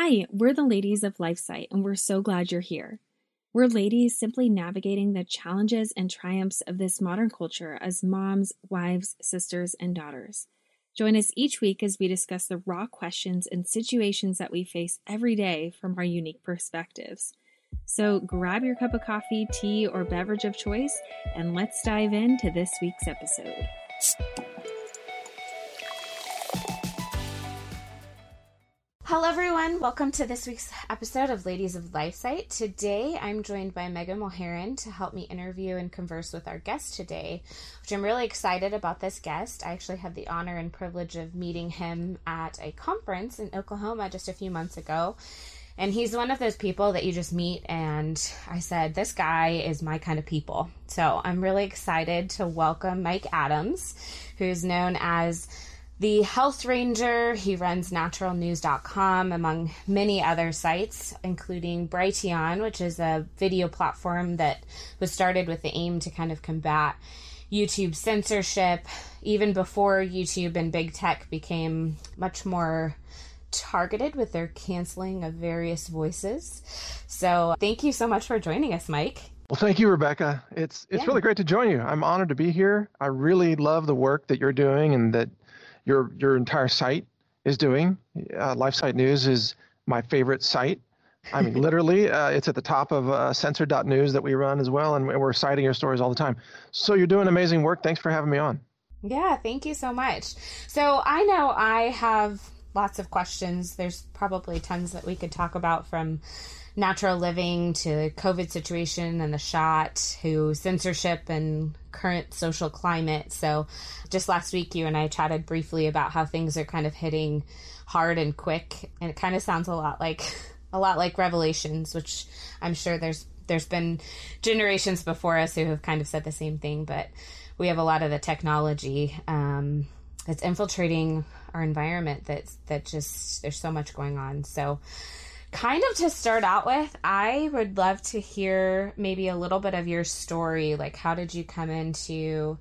Hi, we're the ladies of LifeSite, and we're so glad you're here. We're ladies simply navigating the challenges and triumphs of this modern culture as moms, wives, sisters, and daughters. Join us each week as we discuss the raw questions and situations that we face every day from our unique perspectives. So grab your cup of coffee, tea, or beverage of choice, and let's dive into this week's episode. Hello, everyone. Welcome to this week's episode of Ladies of LifeSite. Today, I'm joined by Megan Mulheron to help me interview and converse with our guest today, which I'm really excited about this guest. I actually had the honor and privilege of meeting him at a conference in Oklahoma just a few months ago. And he's one of those people that you just meet, and I said, This guy is my kind of people. So I'm really excited to welcome Mike Adams, who's known as the Health Ranger. He runs naturalnews.com among many other sites, including Brighteon, which is a video platform that was started with the aim to kind of combat YouTube censorship, even before YouTube and big tech became much more targeted with their canceling of various voices. So, thank you so much for joining us, Mike. Well, thank you, Rebecca. It's it's yeah. really great to join you. I'm honored to be here. I really love the work that you're doing and that your your entire site is doing. Uh, LifeSite News is my favorite site. I mean, literally, uh, it's at the top of uh, censored.news that we run as well, and we're citing your stories all the time. So you're doing amazing work. Thanks for having me on. Yeah, thank you so much. So I know I have lots of questions. There's probably tons that we could talk about from natural living to COVID situation and the shot to censorship and current social climate. So, just last week, you and I chatted briefly about how things are kind of hitting hard and quick, and it kind of sounds a lot like a lot like Revelations, which I'm sure there's there's been generations before us who have kind of said the same thing, but we have a lot of the technology um, that's infiltrating our environment. That's that just there's so much going on. So kind of to start out with, I would love to hear maybe a little bit of your story. Like, how did you come into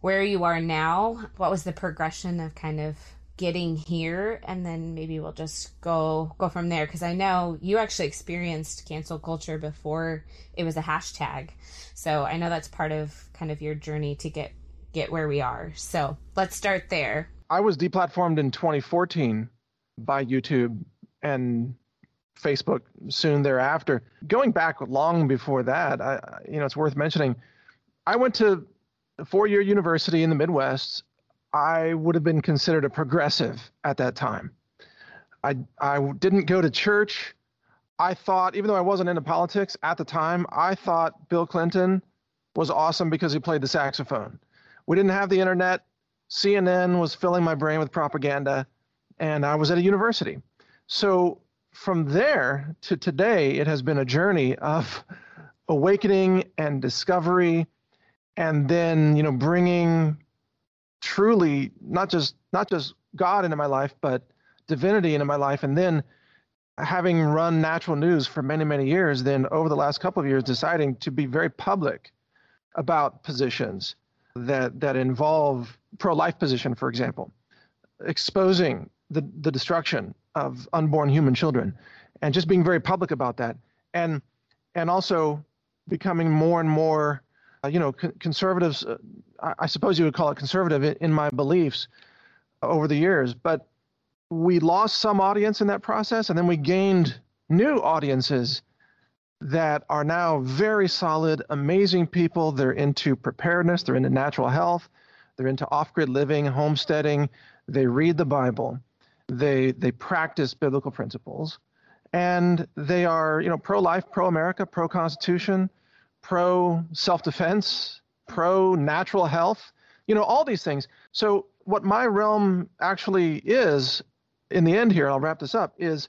where you are now? What was the progression of kind of getting here? And then maybe we'll just go go from there because I know you actually experienced cancel culture before it was a hashtag. So I know that's part of kind of your journey to get get where we are. So let's start there. I was deplatformed in 2014 by YouTube and Facebook soon thereafter. Going back long before that, I, you know, it's worth mentioning. I went to a four-year university in the Midwest. I would have been considered a progressive at that time. I I didn't go to church. I thought, even though I wasn't into politics at the time, I thought Bill Clinton was awesome because he played the saxophone. We didn't have the internet. CNN was filling my brain with propaganda, and I was at a university. So from there to today, it has been a journey of awakening and discovery, and then you know bringing truly not just not just God into my life, but divinity into my life, and then having run natural news for many many years, then over the last couple of years, deciding to be very public about positions that that involve pro-life position, for example, exposing the, the destruction of unborn human children, and just being very public about that, and and also becoming more and more, uh, you know, con- conservatives. Uh, I, I, suppose you would call it conservative in, in my beliefs over the years, but we lost some audience in that process, and then we gained new audiences that are now very solid, amazing people. They're into preparedness, they're into natural health, they're into off grid living, homesteading. They read the Bible they they practice biblical principles, and they are you know pro life, pro America, pro Constitution, pro self defense, pro natural health. You know all these things. So what my realm actually is, in the end here, I'll wrap this up, is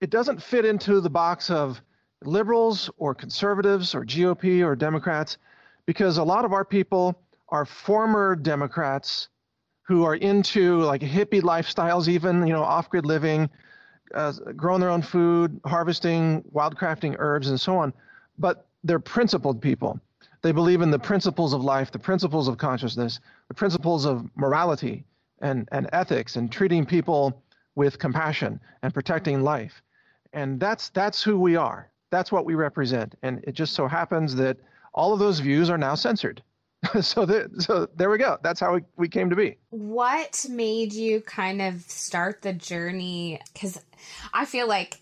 it doesn't fit into the box of liberals or conservatives or GOP or Democrats, because a lot of our people are former Democrats who are into like hippie lifestyles, even you know off-grid living, uh, growing their own food, harvesting, wildcrafting herbs, and so on. But they're principled people. They believe in the principles of life, the principles of consciousness, the principles of morality and, and ethics, and treating people with compassion and protecting life. And that's that's who we are. That's what we represent. And it just so happens that all of those views are now censored. so, the, so there we go. That's how we, we came to be. What made you kind of start the journey? Because I feel like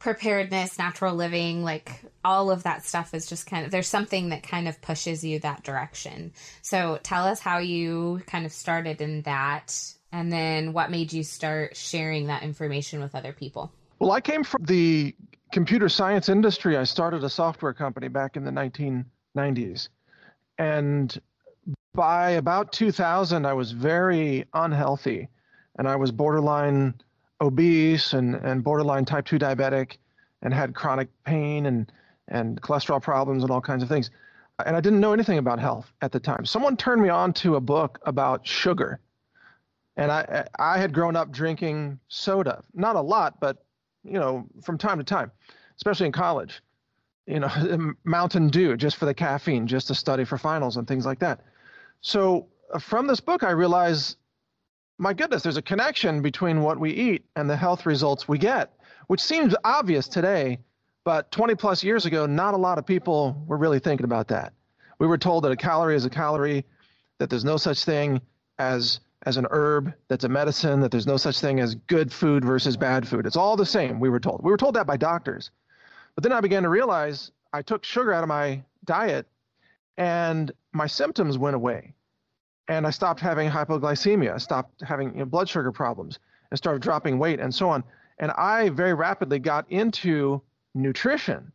preparedness, natural living, like all of that stuff is just kind of there's something that kind of pushes you that direction. So tell us how you kind of started in that and then what made you start sharing that information with other people. Well, I came from the computer science industry. I started a software company back in the 1990s. And by about 2000, I was very unhealthy and I was borderline obese and, and borderline type 2 diabetic and had chronic pain and, and cholesterol problems and all kinds of things. And I didn't know anything about health at the time. Someone turned me on to a book about sugar. And I, I had grown up drinking soda, not a lot, but you know, from time to time, especially in college. You know, Mountain Dew just for the caffeine, just to study for finals and things like that. So uh, from this book, I realize, my goodness, there's a connection between what we eat and the health results we get, which seems obvious today, but 20 plus years ago, not a lot of people were really thinking about that. We were told that a calorie is a calorie, that there's no such thing as as an herb that's a medicine, that there's no such thing as good food versus bad food. It's all the same, we were told. We were told that by doctors. But then I began to realize I took sugar out of my diet and my symptoms went away. And I stopped having hypoglycemia, I stopped having you know, blood sugar problems, and started dropping weight and so on. And I very rapidly got into nutrition.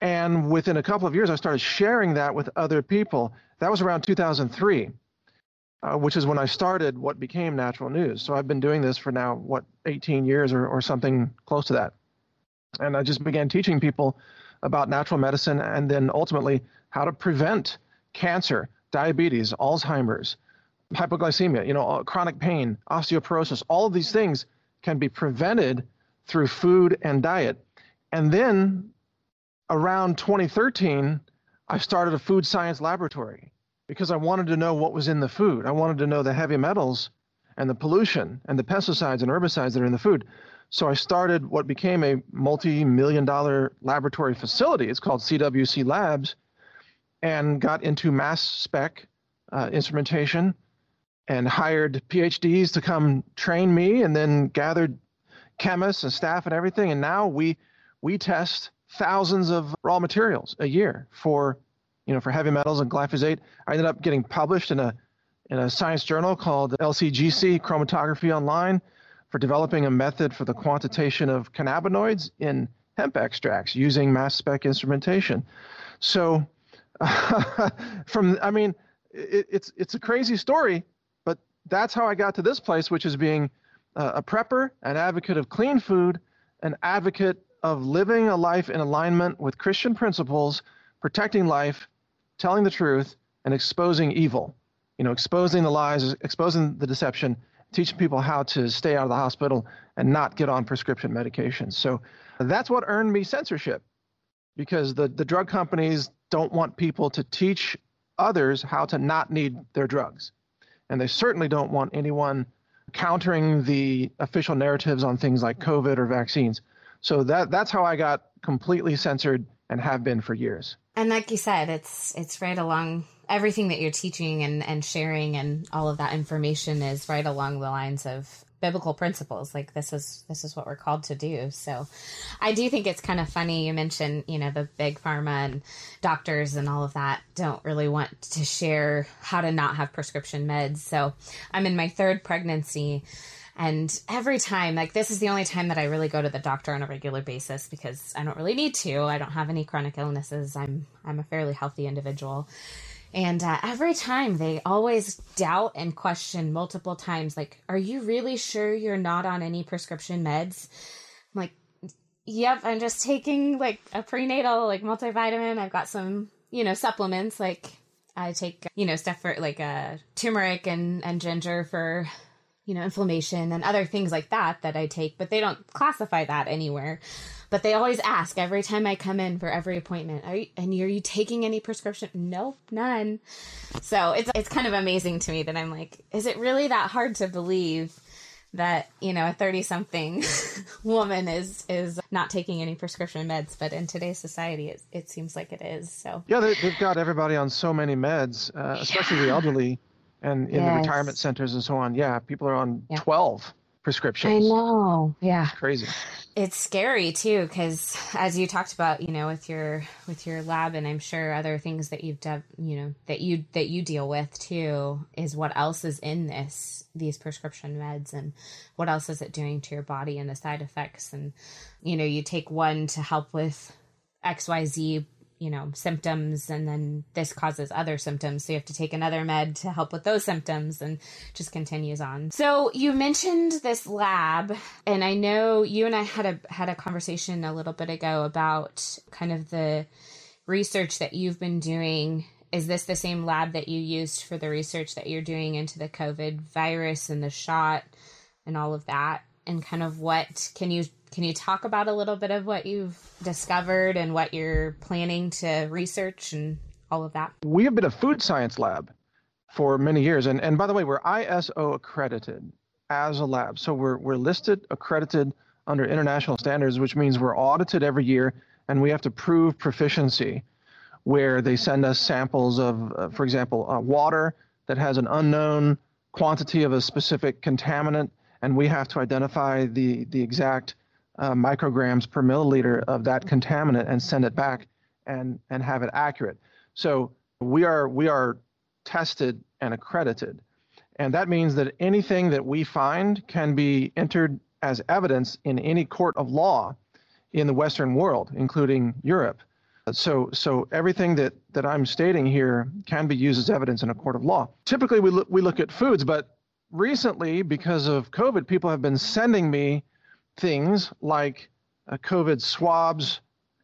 And within a couple of years, I started sharing that with other people. That was around 2003 uh, which is when I started what became Natural News. So I've been doing this for now, what, 18 years or, or something close to that. And I just began teaching people about natural medicine and then ultimately how to prevent cancer, diabetes, Alzheimer's, hypoglycemia, you know, chronic pain, osteoporosis. All of these things can be prevented through food and diet. And then around 2013, I started a food science laboratory because I wanted to know what was in the food. I wanted to know the heavy metals and the pollution and the pesticides and herbicides that are in the food. So I started what became a multi million dollar laboratory facility. It's called CWC Labs and got into mass spec uh, instrumentation and hired PhDs to come train me and then gathered chemists and staff and everything. And now we, we test thousands of raw materials a year for you know, for heavy metals and glyphosate. I ended up getting published in a in a science journal called LCGC Chromatography Online for developing a method for the quantitation of cannabinoids in hemp extracts using mass spec instrumentation. So, from I mean, it, it's it's a crazy story, but that's how I got to this place, which is being uh, a prepper, an advocate of clean food, an advocate of living a life in alignment with Christian principles, protecting life, telling the truth and exposing evil. You know, exposing the lies, exposing the deception, teaching people how to stay out of the hospital and not get on prescription medications. So that's what earned me censorship because the, the drug companies don't want people to teach others how to not need their drugs. And they certainly don't want anyone countering the official narratives on things like COVID or vaccines. So that, that's how I got completely censored and have been for years. And like you said it's it's right along everything that you're teaching and and sharing and all of that information is right along the lines of biblical principles. Like this is this is what we're called to do. So i do think it's kind of funny you mentioned you know the big pharma and doctors and all of that don't really want to share how to not have prescription meds. So i'm in my third pregnancy and every time, like this is the only time that I really go to the doctor on a regular basis because I don't really need to. I don't have any chronic illnesses. I'm I'm a fairly healthy individual. And uh, every time they always doubt and question multiple times, like, "Are you really sure you're not on any prescription meds?" I'm like, "Yep, I'm just taking like a prenatal like multivitamin. I've got some, you know, supplements like I take, you know, stuff for like uh, turmeric and and ginger for you know, inflammation and other things like that that I take, but they don't classify that anywhere. But they always ask every time I come in for every appointment, are you, and are you taking any prescription? Nope, none. So it's it's kind of amazing to me that I'm like, is it really that hard to believe that you know a 30 something woman is is not taking any prescription meds but in today's society it, it seems like it is so yeah they, have got everybody on so many meds uh, especially yeah. the elderly and in yes. the retirement centers and so on yeah people are on yeah. 12 prescriptions. I know. Yeah. Crazy. It's scary too cuz as you talked about, you know, with your with your lab and I'm sure other things that you've done, you know, that you that you deal with too is what else is in this these prescription meds and what else is it doing to your body and the side effects and you know, you take one to help with XYZ you know symptoms and then this causes other symptoms. So you have to take another med to help with those symptoms and just continues on. So you mentioned this lab and i know you and i had a had a conversation a little bit ago about kind of the research that you've been doing. Is this the same lab that you used for the research that you're doing into the covid virus and the shot and all of that? And kind of what can you can you talk about a little bit of what you've discovered and what you're planning to research and all of that? We have been a food science lab for many years. And, and by the way, we're ISO accredited as a lab. So we're, we're listed, accredited under international standards, which means we're audited every year and we have to prove proficiency where they send us samples of, uh, for example, uh, water that has an unknown quantity of a specific contaminant, and we have to identify the, the exact uh, micrograms per milliliter of that contaminant and send it back and and have it accurate. So we are we are tested and accredited, and that means that anything that we find can be entered as evidence in any court of law in the Western world, including Europe. So, so everything that, that I'm stating here can be used as evidence in a court of law. Typically, we look, we look at foods, but recently, because of COVID, people have been sending me things like uh, COVID swabs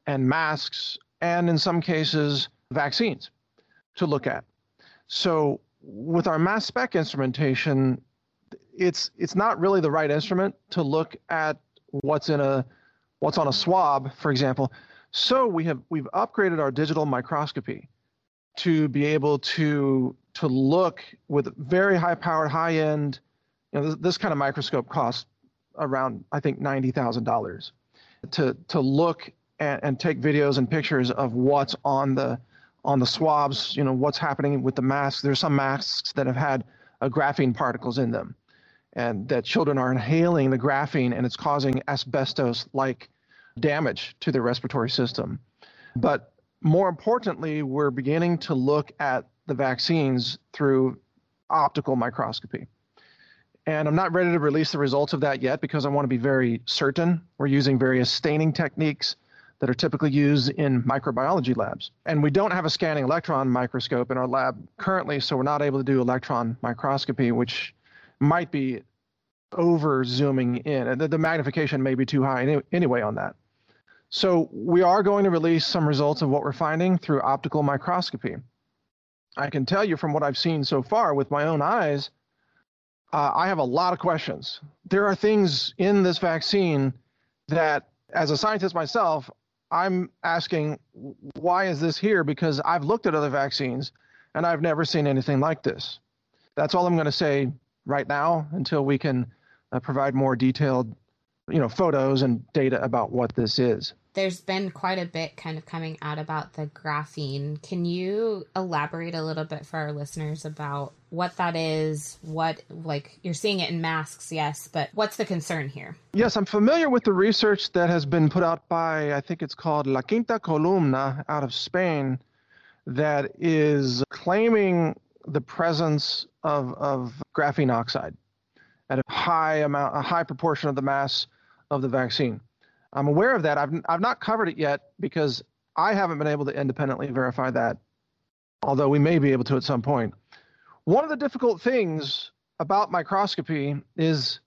and masks, and in some cases, vaccines to look at. So, with our mass spec instrumentation, it's it's not really the right instrument to look at what's in a what's on a swab, for example. So we have we've upgraded our digital microscopy to be able to to look with very high powered, high end. You know, this, this kind of microscope costs around I think ninety thousand dollars to to look and, and take videos and pictures of what's on the on the swabs. You know what's happening with the masks. There's some masks that have had uh, graphene particles in them, and that children are inhaling the graphene and it's causing asbestos-like damage to their respiratory system. But more importantly, we're beginning to look at the vaccines through optical microscopy. And I'm not ready to release the results of that yet because I want to be very certain. We're using various staining techniques that are typically used in microbiology labs. And we don't have a scanning electron microscope in our lab currently, so we're not able to do electron microscopy, which might be over zooming in. The, the magnification may be too high any, anyway on that. So we are going to release some results of what we're finding through optical microscopy. I can tell you from what I've seen so far with my own eyes uh, I have a lot of questions. There are things in this vaccine that, as a scientist myself, I'm asking, why is this here? Because I've looked at other vaccines and I've never seen anything like this. That's all I'm going to say right now until we can uh, provide more detailed, you know, photos and data about what this is there's been quite a bit kind of coming out about the graphene. Can you elaborate a little bit for our listeners about what that is? What, like, you're seeing it in masks, yes, but what's the concern here? Yes, I'm familiar with the research that has been put out by, I think it's called La Quinta Columna out of Spain, that is claiming the presence of, of graphene oxide at a high amount, a high proportion of the mass of the vaccine. I'm aware of that. I've I've not covered it yet because I haven't been able to independently verify that, although we may be able to at some point. One of the difficult things about microscopy is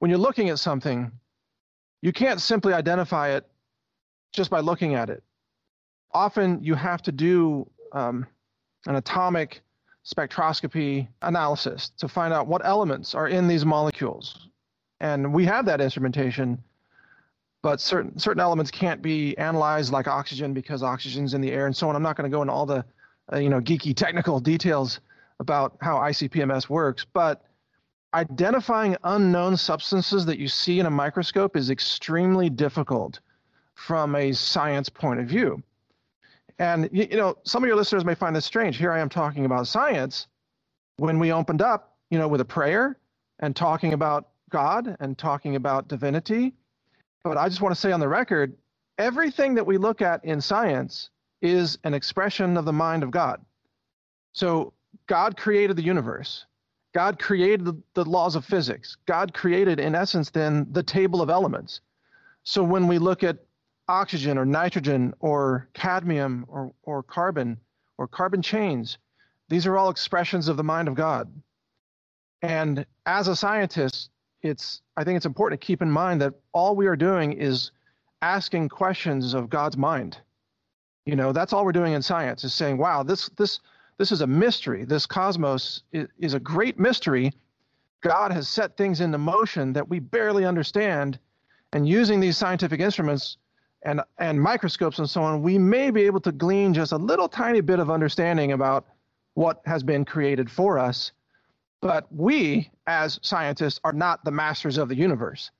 when you're looking at something, you can't simply identify it just by looking at it. Often you have to do um, an atomic spectroscopy analysis to find out what elements are in these molecules. And we have that instrumentation but certain certain elements can't be analyzed like oxygen because oxygen's in the air and so on. I'm not going to go into all the uh, you know geeky technical details about how ICP-MS works, but identifying unknown substances that you see in a microscope is extremely difficult from a science point of view. And you, you know, some of your listeners may find this strange. Here I am talking about science when we opened up, you know, with a prayer and talking about God and talking about divinity. But I just want to say on the record, everything that we look at in science is an expression of the mind of God. So God created the universe. God created the, the, laws of physics. God created, in essence, then the table of elements. So when we look at oxygen or nitrogen or cadmium or, or carbon or carbon chains, these are all expressions of the mind of God. And as a scientist, it's I think it's important to keep in mind that all we are doing is asking questions of God's mind. You know, that's all we're doing in science is saying, wow, this this this is a mystery. This cosmos is, is a great mystery. God has set things into motion that we barely understand. And using these scientific instruments and, and microscopes and so on, we may be able to glean just a little tiny bit of understanding about what has been created for us. But we, as scientists, are not the masters of the universe.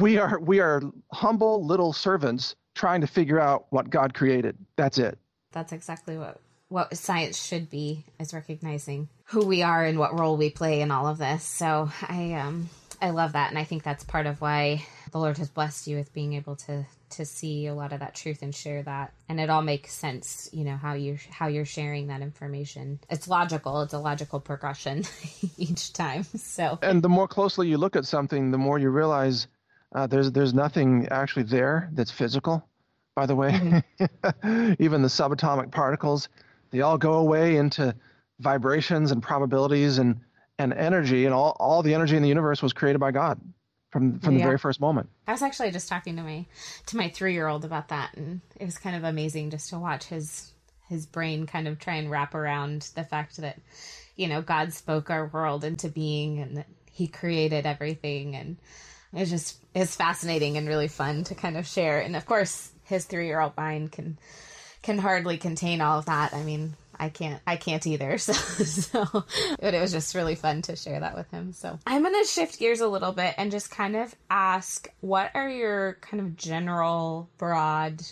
We are, we are humble little servants trying to figure out what God created. That's it. That's exactly what what science should be is recognizing who we are and what role we play in all of this. So I um I love that and I think that's part of why the Lord has blessed you with being able to to see a lot of that truth and share that. And it all makes sense, you know, how you how you're sharing that information. It's logical, it's a logical progression each time. So And the more closely you look at something, the more you realize uh, there's there's nothing actually there that's physical by the way. Mm-hmm. Even the subatomic particles, they all go away into vibrations and probabilities and, and energy, and all, all the energy in the universe was created by God from from yeah. the very first moment. I was actually just talking to my to my three year old about that, and it was kind of amazing just to watch his his brain kind of try and wrap around the fact that you know God spoke our world into being and that He created everything, and it's just it's fascinating and really fun to kind of share. And of course, his three year old mind can can hardly contain all of that. I mean, I can't I can't either. So, so but it was just really fun to share that with him. So I'm gonna shift gears a little bit and just kind of ask what are your kind of general broad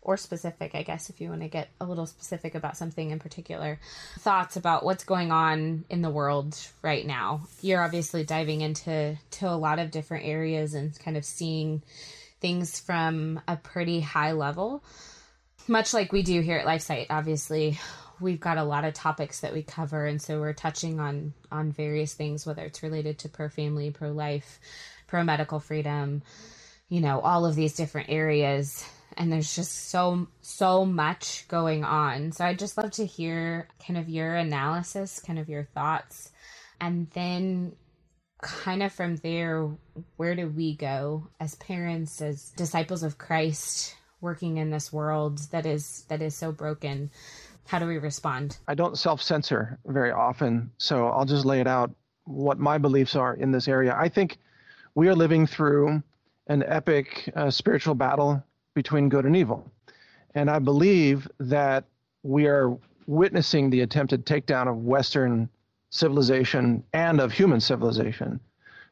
or specific, I guess, if you want to get a little specific about something in particular, thoughts about what's going on in the world right now. You're obviously diving into to a lot of different areas and kind of seeing things from a pretty high level much like we do here at LifeSite, obviously, we've got a lot of topics that we cover, and so we're touching on on various things, whether it's related to pro family, pro life, pro medical freedom, you know, all of these different areas. And there's just so so much going on. So I'd just love to hear kind of your analysis, kind of your thoughts, and then kind of from there, where do we go as parents, as disciples of Christ? working in this world that is that is so broken how do we respond? I don't self-censor very often so i'll just lay it out what my beliefs are in this area. I think we are living through an epic uh, spiritual battle between good and evil. And i believe that we are witnessing the attempted takedown of western civilization and of human civilization.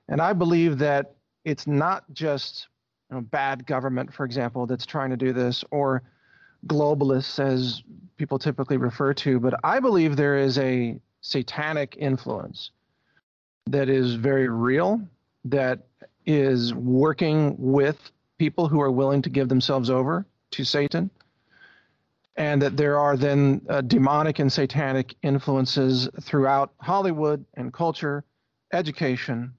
And i believe that it's not just you know, bad government, for example, that's trying to do this, or globalists, as people typically refer to. But I believe there is a satanic influence that is very real, that is working with people who are willing to give themselves over to Satan, and that there are then uh, demonic and satanic influences throughout Hollywood and culture, education,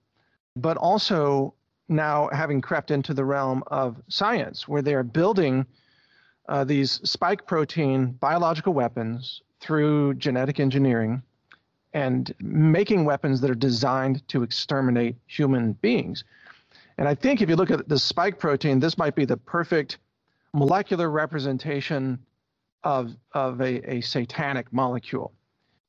but also now having crept into the realm of science, where they are building uh, these spike protein biological weapons through genetic engineering and making weapons that are designed to exterminate human beings. And I think if you look at the spike protein, this might be the perfect molecular representation of, of a, a satanic molecule.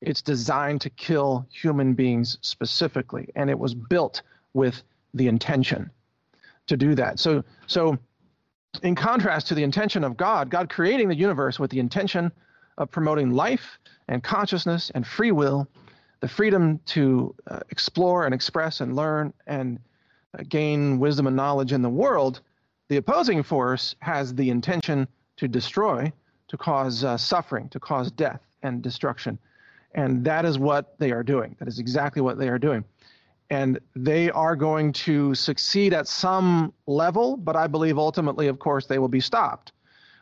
It's designed to kill human beings specifically, and it was built with the intention to do that. So, so in contrast to the intention of God, God creating the universe with the intention of promoting life and consciousness and free will, the freedom to uh, explore and express and learn and uh, gain wisdom and knowledge in the world, the opposing force has the intention to destroy, to cause uh, suffering, to cause death and destruction. And that is what they are doing. That is exactly what they are doing. And they are going to succeed at some level, but I believe ultimately, of course, they will be stopped.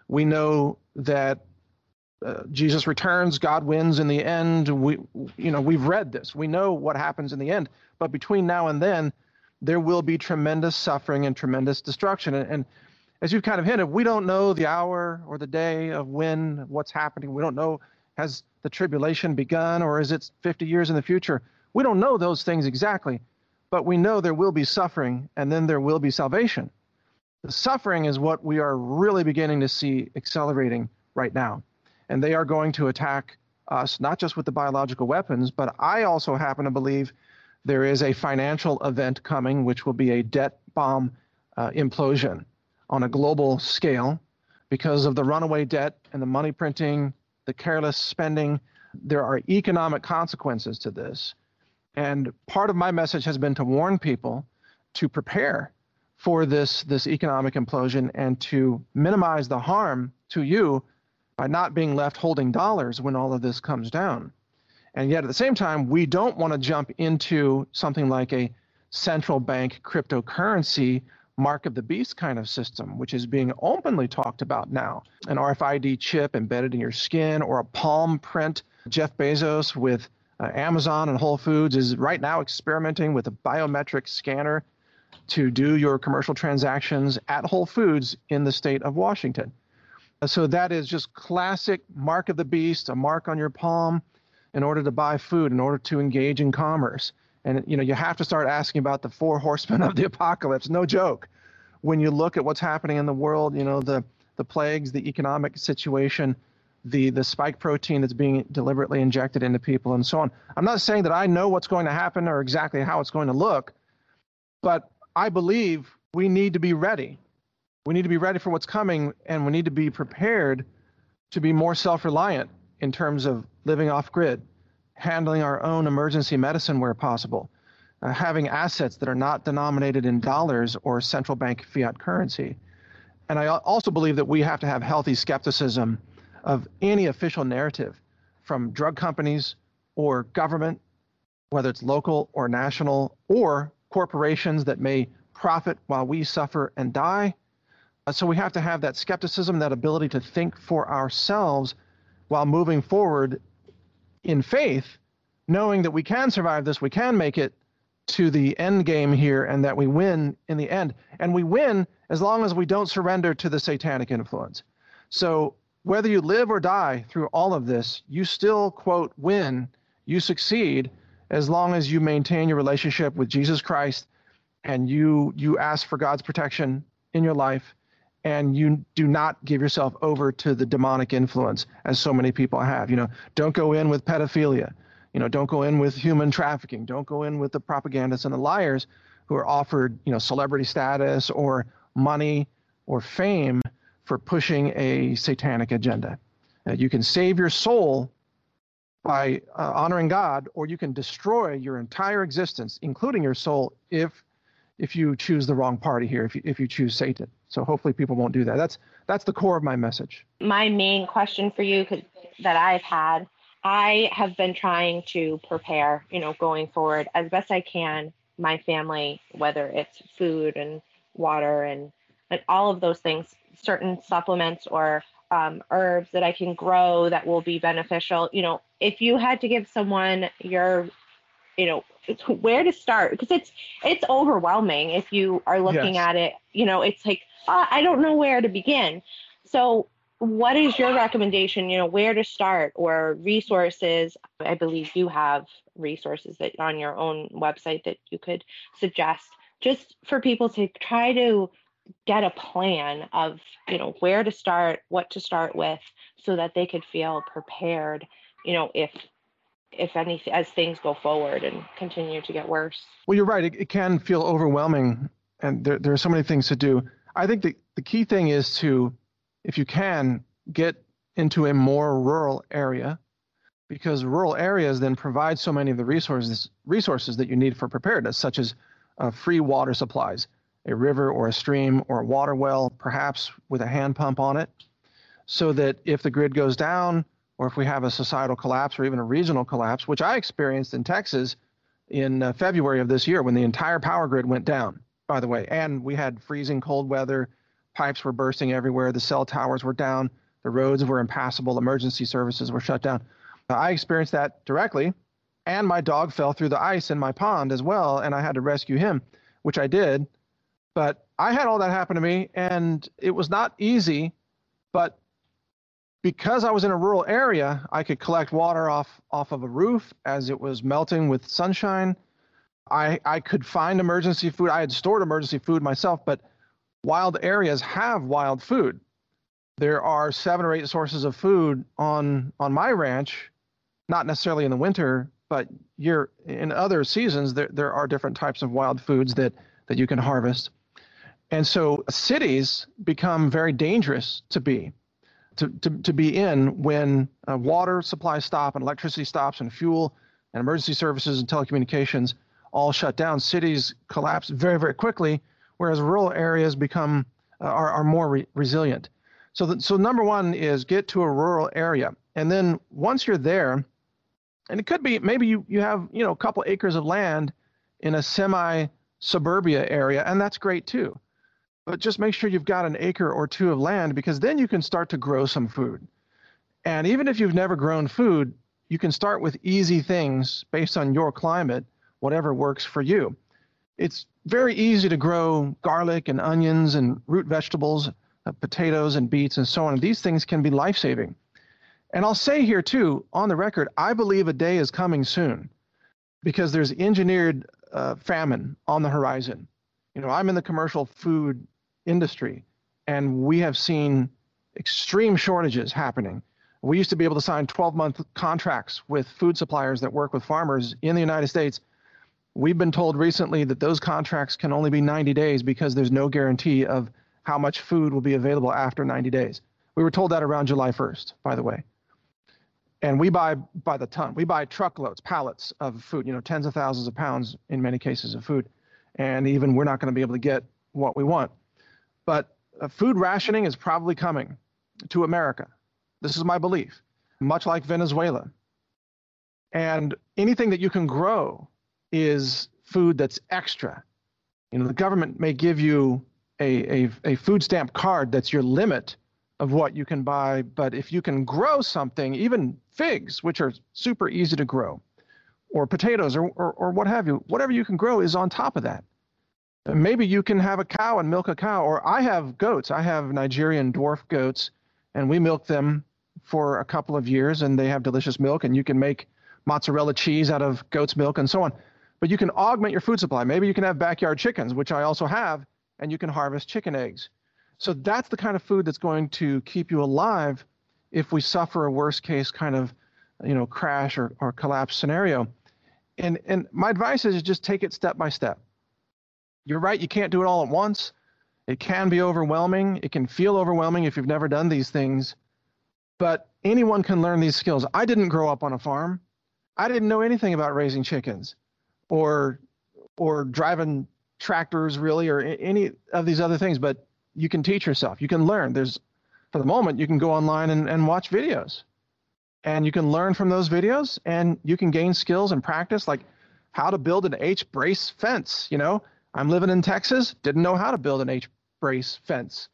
We know that uh, Jesus returns, God wins in the end. We, you know, we've read this. We know what happens in the end. But between now and then, there will be tremendous suffering and tremendous destruction. And, and as you've kind of hinted, we don't know the hour or the day of when what's happening. We don't know has the tribulation begun or is it 50 years in the future? We don't know those things exactly, but we know there will be suffering and then there will be salvation. The suffering is what we are really beginning to see accelerating right now. And they are going to attack us, not just with the biological weapons, but I also happen to believe there is a financial event coming, which will be a debt bomb uh, implosion on a global scale because of the runaway debt and the money printing, the careless spending. There are economic consequences to this. And part of my message has been to warn people to prepare for this, this economic implosion and to minimize the harm to you by not being left holding dollars when all of this comes down. And yet at the same time, we don't want to jump into something like a central bank cryptocurrency mark of the beast kind of system, which is being openly talked about now. An RFID chip embedded in your skin or a palm print. Jeff Bezos with uh, Amazon and Whole Foods is right now experimenting with a biometric scanner to do your commercial transactions at Whole Foods in the state of Washington. So that is just classic mark of the beast, a mark on your palm in order to buy food, in order to engage in commerce. And you know, you have to start asking about the four horsemen of the apocalypse. No joke. When you look at what's happening in the world, you know, the the plagues, the economic situation, the the spike protein that's being deliberately injected into people and so on. I'm not saying that I know what's going to happen or exactly how it's going to look, but I believe we need to be ready. We need to be ready for what's coming and we need to be prepared to be more self-reliant in terms of living off grid, handling our own emergency medicine where possible, uh, having assets that are not denominated in dollars or central bank fiat currency. And I also believe that we have to have healthy skepticism of any official narrative from drug companies or government, whether it's local or national, or corporations that may profit while we suffer and die. Uh, so we have to have that skepticism, that ability to think for ourselves while moving forward in faith, knowing that we can survive this, we can make it to the end game here, and that we win in the end. And we win as long as we don't surrender to the satanic influence. So whether you live or die through all of this, you still, quote, win, you succeed as long as you maintain your relationship with Jesus Christ and you you ask for God's protection in your life and you do not give yourself over to the demonic influence as so many people have. You know, don't go in with pedophilia. You know, don't go in with human trafficking. Don't go in with the propagandists and the liars who are offered, you know, celebrity status or money or fame for pushing a satanic agenda. Uh, you can save your soul by uh, honoring God, or you can destroy your entire existence, including your soul, if if you choose the wrong party here, if you, if you choose Satan. So hopefully people won't do that. That's that's the core of my message. My main question for you that I've had, I have been trying to prepare, you know, going forward as best I can, my family, whether it's food and water and, and all of those things, certain supplements or um, herbs that I can grow that will be beneficial. You know, if you had to give someone your you know where to start because it's it's overwhelming if you are looking yes. at it you know it's like oh, i don't know where to begin so what is your recommendation you know where to start or resources i believe you have resources that on your own website that you could suggest just for people to try to get a plan of you know where to start what to start with so that they could feel prepared you know if if any as things go forward and continue to get worse. Well you're right. It, it can feel overwhelming and there, there are so many things to do. I think the, the key thing is to if you can get into a more rural area because rural areas then provide so many of the resources resources that you need for preparedness, such as uh, free water supplies, a river or a stream or a water well, perhaps with a hand pump on it, so that if the grid goes down or if we have a societal collapse or even a regional collapse, which I experienced in Texas in uh, February of this year when the entire power grid went down, by the way, and we had freezing cold weather, pipes were bursting everywhere, the cell towers were down, the roads were impassable, emergency services were shut down. I experienced that directly, and my dog fell through the ice in my pond as well, and I had to rescue him, which I did. But I had all that happen to me, and it was not easy, but because I was in a rural area, I could collect water off off of a roof as it was melting with sunshine. I I could find emergency food. I had stored emergency food myself, but wild areas have wild food. There are seven or eight sources of food on on my ranch not necessarily in the winter, but year in other seasons there there are different types of wild foods that that you can harvest. And so cities become very dangerous to be to, to, to be in when uh, water supplies stop and electricity stops and fuel and emergency services and telecommunications all shut down. Cities collapse very, very quickly, whereas rural areas become uh, are, are more re- resilient. So, the, so number one is get to a rural area, and then once you're there, and it could be maybe you, you have you know a couple acres of land in a semi suburbia area and that's great too but just make sure you've got an acre or two of land because then you can start to grow some food. And even if you've never grown food you can start with easy things based on your climate whatever works for you. It's very easy to grow garlic and onions and root vegetables uh, potatoes and beets and so on. These things can be life-saving. And I'll say here too, on the record, I believe a day is coming soon because there's engineered uh, famine on the horizon. You know, I'm in the commercial food industry, and we have seen extreme shortages happening. We used to be able to sign 12 month contracts with food suppliers that work with farmers in the United States. We've been told recently that those contracts can only be 90 days because there's no guarantee of how much food will be available after 90 days. We were told that around July 1st, by the way and we buy by the ton. We buy truckloads, pallets of food, you know, tens of thousands of pounds in many cases of food. And even we're not going to be able to get what we want. But uh, food rationing is probably coming to America. This is my belief, much like Venezuela. And anything that you can grow is food that's extra. You know, the government may give you a, a, a food stamp card that's your limit of what you can buy. But if you can grow something, even figs, which are super easy to grow, or potatoes, or, or, or what have you, whatever you can grow is on top of that. Maybe you can have a cow and milk a cow, or I have goats. I have Nigerian dwarf goats, and we milk them for a couple of years, and they have delicious milk, and you can make mozzarella cheese out of goat's milk and so on. But you can augment your food supply. Maybe you can have backyard chickens, which I also have, and you can harvest chicken eggs. So that's the kind of food that's going to keep you alive if we suffer a worst case kind of, you know, crash or, or collapse scenario. And and my advice is just take it step by step. You're right, you can't do it all at once. It can be overwhelming. It can feel overwhelming if you've never done these things. But anyone can learn these skills. I didn't grow up on a farm. I didn't know anything about raising chickens or or driving tractors really or any of these other things, but you can teach yourself. You can learn. There's, for the moment, you can go online and, and watch videos. And you can learn from those videos and you can gain skills and practice, like how to build an H brace fence. You know, I'm living in Texas, didn't know how to build an H brace fence,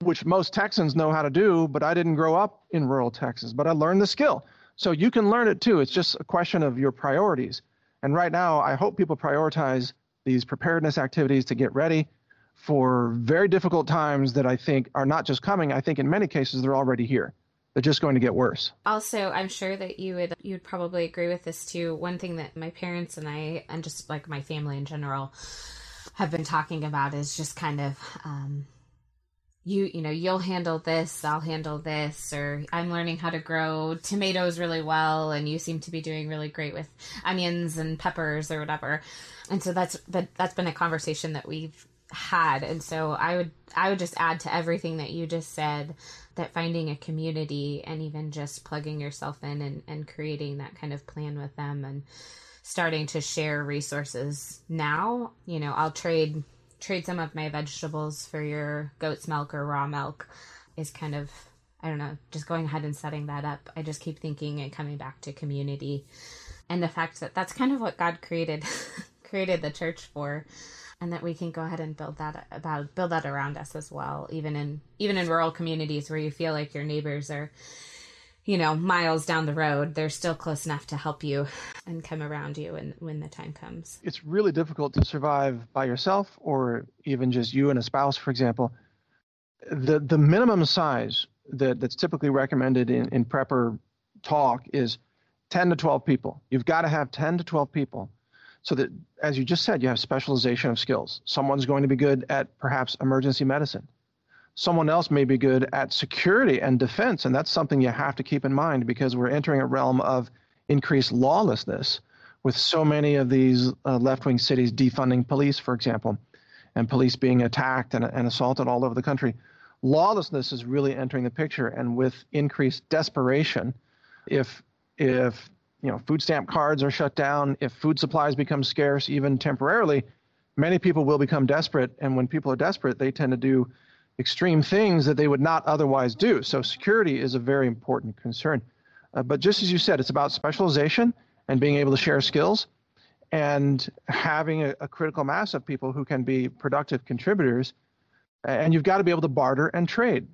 which most Texans know how to do, but I didn't grow up in rural Texas, but I learned the skill. So you can learn it too. It's just a question of your priorities. And right now, I hope people prioritize these preparedness activities to get ready for very difficult times that I think are not just coming. I think in many cases they're already here. They're just going to get worse. Also, I'm sure that you would you would probably agree with this too. One thing that my parents and I and just like my family in general have been talking about is just kind of um, you you know you'll handle this i'll handle this or i'm learning how to grow tomatoes really well and you seem to be doing really great with onions and peppers or whatever and so that's but that's been a conversation that we've had. And so I would I would just add to everything that you just said that finding a community and even just plugging yourself in and, and creating that kind of plan with them and starting to share resources now. You know, I'll trade trade some of my vegetables for your goat's milk or raw milk is kind of I don't know, just going ahead and setting that up. I just keep thinking and coming back to community and the fact that that's kind of what God created created the church for and that we can go ahead and build that about build that around us as well even in even in rural communities where you feel like your neighbors are you know miles down the road they're still close enough to help you and come around you and when the time comes. It's really difficult to survive by yourself or even just you and a spouse for example. The the minimum size that, that's typically recommended in, in prepper talk is 10 to 12 people. You've got to have 10 to 12 people so that as you just said you have specialization of skills. Someone's going to be good at perhaps emergency medicine someone else may be good at security and defense and that's something you have to keep in mind because we're entering a realm of increased lawlessness with so many of these uh, left-wing cities defunding police for example and police being attacked and, and assaulted all over the country lawlessness is really entering the picture and with increased desperation if if you know, food stamp cards are shut down. If food supplies become scarce, even temporarily, many people will become desperate. And when people are desperate, they tend to do extreme things that they would not otherwise do. So security is a very important concern. Uh, but just as you said, it's about specialization and being able to share skills and having a, a critical mass of people who can be productive contributors. And you've got to be able to barter and trade.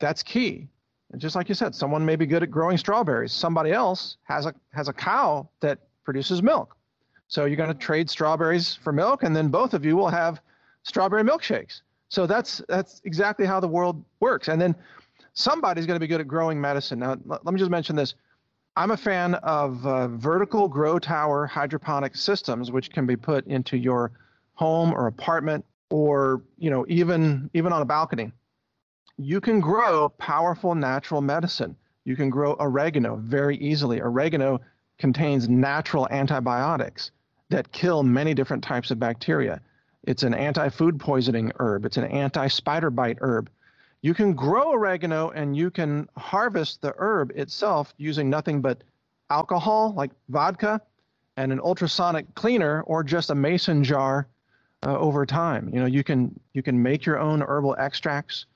That's key. And just like you said, someone may be good at growing strawberries. Somebody else has a has a cow that produces milk. So you're going to trade strawberries for milk, and then both of you will have strawberry milkshakes. So that's that's exactly how the world works. And then somebody's going to be good at growing medicine. Now, let me just mention this. I'm a fan of uh, vertical grow tower hydroponic systems, which can be put into your home or apartment, or you know even even on a balcony you can grow powerful natural medicine. You can grow oregano very easily. Oregano contains natural antibiotics that kill many different types of bacteria. It's an anti food poisoning herb, it's an anti spider bite herb. You can grow oregano and you can harvest the herb itself using nothing but alcohol, like vodka, and an ultrasonic cleaner or just a mason jar uh, over time. You know, you can you can make your own herbal extracts.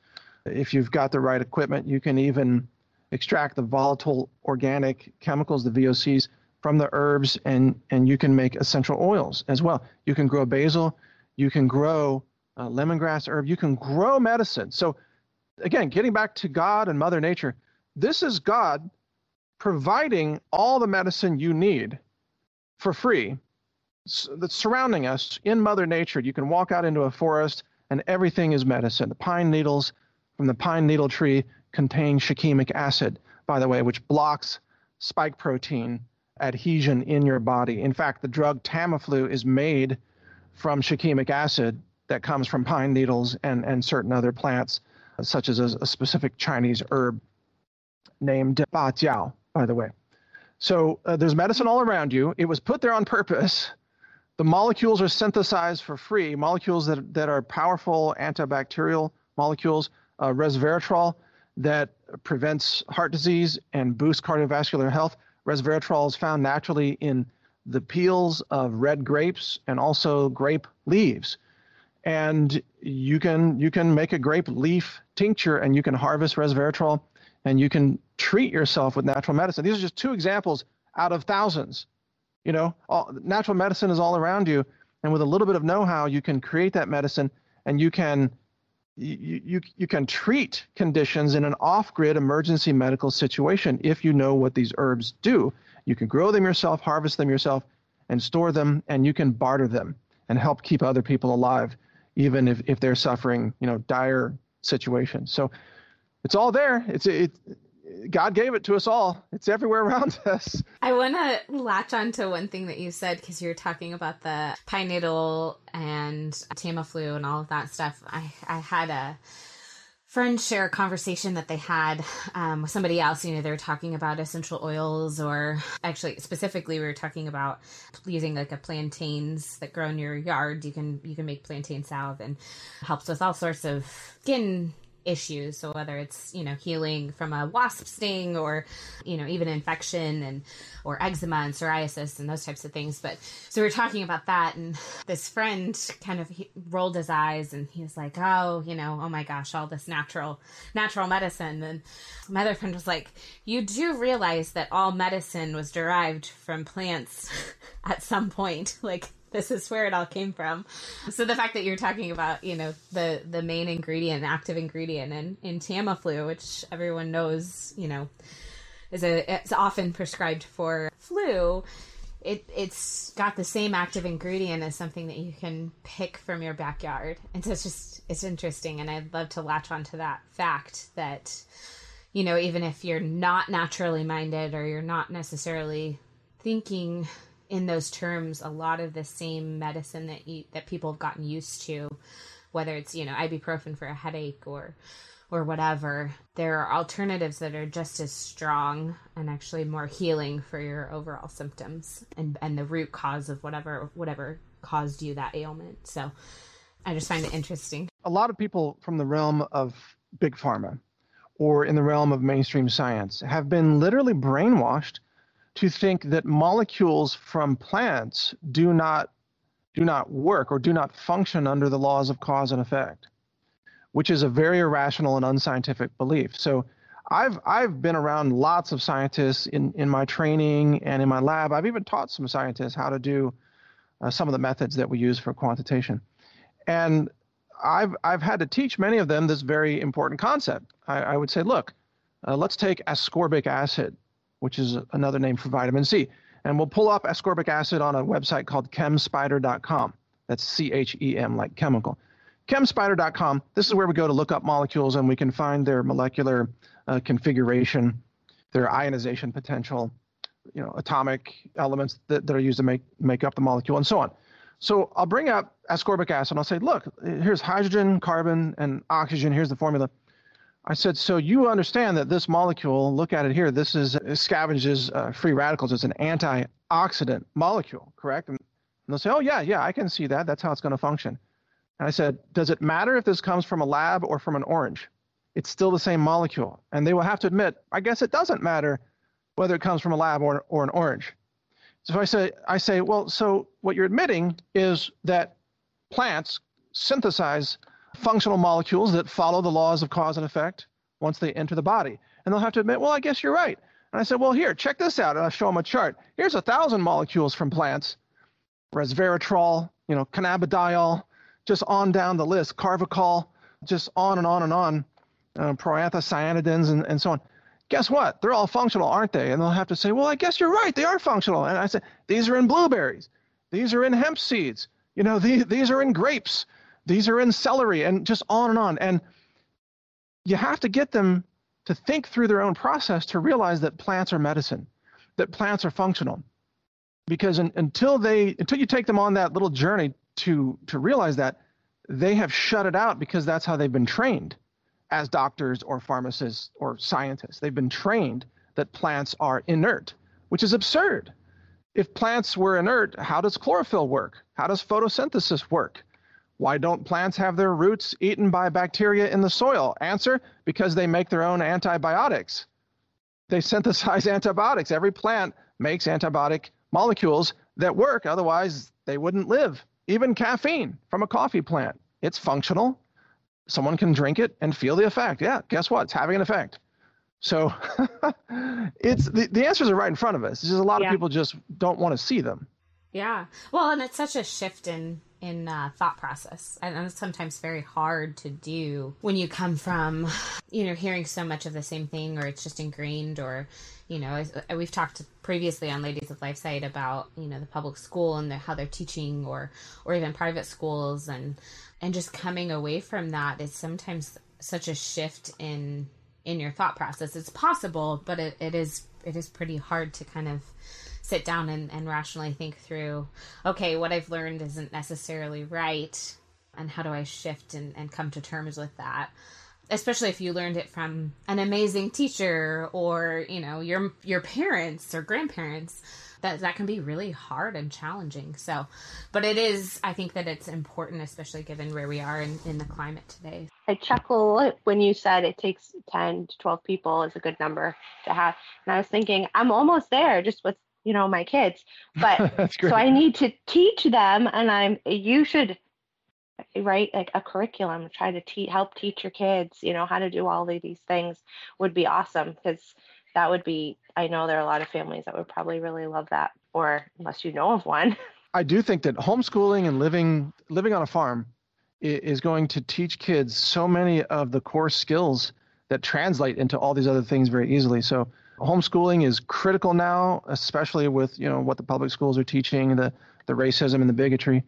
If you've got the right equipment, you can even extract the volatile organic chemicals, the VOCs, from the herbs, and, and you can make essential oils as well. You can grow basil, you can grow uh, lemongrass herb, you can grow medicine. So, again, getting back to God and Mother Nature, this is God providing all the medicine you need for free that's surrounding us in Mother Nature. You can walk out into a forest and everything is medicine. The pine needles, from the pine needle tree contain shikimic acid, by the way, which blocks spike protein adhesion in your body. In fact, the drug Tamiflu is made from shikimic acid that comes from pine needles and, and certain other plants, such as a, a specific Chinese herb named Ba Jiao, by the way. So uh, there's medicine all around you. It was put there on purpose. The molecules are synthesized for free, molecules that, that are powerful antibacterial molecules uh, resveratrol that prevents heart disease and boosts cardiovascular health. Resveratrol is found naturally in the peels of red grapes and also grape leaves. And you can you can make a grape leaf tincture and you can harvest resveratrol and you can treat yourself with natural medicine. These are just two examples out of thousands. You know, all, natural medicine is all around you, and with a little bit of know-how, you can create that medicine and you can you, you, you can treat conditions in an off grid emergency medical situation if you know what these herbs do. You can grow them yourself, harvest them yourself, and store them, and you can barter them and help keep other people alive, even if, if they're suffering, you know, dire situations. So it's all there. It's it, God gave it to us all. It's everywhere around us. I want to latch on to one thing that you said because you're talking about the pine needle and Tamiflu and all of that stuff. I, I had a friends share a conversation that they had um, with somebody else. You know, they were talking about essential oils, or actually, specifically, we were talking about using like a plantains that grow in your yard. You can you can make plantain salve and helps with all sorts of skin issues. So whether it's you know healing from a wasp sting or you know even infection and or eczema and psoriasis and those types of things. But so we are talking about that and this friend kind of rolled his eyes and he was like oh you know oh my gosh all this natural natural medicine. And my other friend was like you do realize that all medicine was derived from plants at some point. Like this is where it all came from. So the fact that you're talking about, you know, the the main ingredient, active ingredient in in Tamiflu, which everyone knows, you know, is a it's often prescribed for flu. It it's got the same active ingredient as something that you can pick from your backyard, and so it's just it's interesting, and I'd love to latch onto that fact that, you know, even if you're not naturally minded or you're not necessarily thinking in those terms a lot of the same medicine that you, that people have gotten used to, whether it's you know ibuprofen for a headache or or whatever. There are alternatives that are just as strong and actually more healing for your overall symptoms and and the root cause of whatever whatever caused you that ailment. So I just find it interesting. A lot of people from the realm of big pharma or in the realm of mainstream science have been literally brainwashed to think that molecules from plants do not do not work or do not function under the laws of cause and effect, which is a very irrational and unscientific belief. So I've I've been around lots of scientists in in my training and in my lab. I've even taught some scientists how to do uh, some of the methods that we use for quantitation, and I've I've had to teach many of them this very important concept. I, I would say, look, uh, let's take ascorbic acid which is another name for vitamin C. And we'll pull up ascorbic acid on a website called chemspider.com. That's C H E M, like chemical. Chemspider.com, this is where we go to look up molecules and we can find their molecular uh, configuration, their ionization potential, you know, atomic elements that, that are used to make, make up the molecule, and so on. So I'll bring up ascorbic acid and I'll say, look, here's hydrogen, carbon, and oxygen. Here's the formula. I said, so you understand that this molecule, look at it here, this is scavenges uh, free radicals. It's an antioxidant molecule, correct? And they'll say, oh, yeah, yeah, I can see that. That's how it's going to function. And I said, does it matter if this comes from a lab or from an orange? It's still the same molecule. And they will have to admit, I guess it doesn't matter whether it comes from a lab or, or an orange. So I say, I say, well, so what you're admitting is that plants synthesize functional molecules that follow the laws of cause and effect once they enter the body. And they'll have to admit, well, I guess you're right. And I said, well, here, check this out. And I show them a chart. Here's a thousand molecules from plants, resveratrol, you know, cannabidiol, just on down the list, carvacrol, just on and on and on, uh, proanthocyanidins and, and so on. Guess what? They're all functional, aren't they? And they'll have to say, well, I guess you're right. They are functional. And I said, these are in blueberries. These are in hemp seeds. You know, these, these are in grapes. These are in celery and just on and on. And you have to get them to think through their own process to realize that plants are medicine, that plants are functional. Because in, until they until you take them on that little journey to to realize that, they have shut it out because that's how they've been trained as doctors or pharmacists or scientists. They've been trained that plants are inert, which is absurd. If plants were inert, how does chlorophyll work? How does photosynthesis work? Why don't plants have their roots eaten by bacteria in the soil? Answer because they make their own antibiotics. They synthesize antibiotics. Every plant makes antibiotic molecules that work, otherwise, they wouldn't live. Even caffeine from a coffee plant, it's functional. Someone can drink it and feel the effect. Yeah, guess what? It's having an effect. So it's the, the answers are right in front of us. It's just a lot yeah. of people just don't want to see them. Yeah. Well, and it's such a shift in in uh, thought process, and it's sometimes very hard to do when you come from, you know, hearing so much of the same thing, or it's just ingrained, or you know, we've talked previously on Ladies of Life site about you know the public school and the, how they're teaching, or or even private schools, and and just coming away from that is sometimes such a shift in in your thought process. It's possible, but it, it is it is pretty hard to kind of sit down and, and rationally think through okay what i've learned isn't necessarily right and how do i shift and, and come to terms with that? Especially if you learned it from an amazing teacher or you know your your parents or grandparents that that can be really hard and challenging. So but it is i think that it's important especially given where we are in, in the climate today. I chuckle when you said it takes 10 to 12 people is a good number to have. And i was thinking i'm almost there just with you know my kids. But so i need to teach them and i'm you should write like a curriculum try to te- help teach your kids you know how to do all of these things would be awesome because that would be i know there are a lot of families that would probably really love that or unless you know of one. I do think that homeschooling and living living on a farm is going to teach kids so many of the core skills that translate into all these other things very easily. So homeschooling is critical now especially with you know what the public schools are teaching the the racism and the bigotry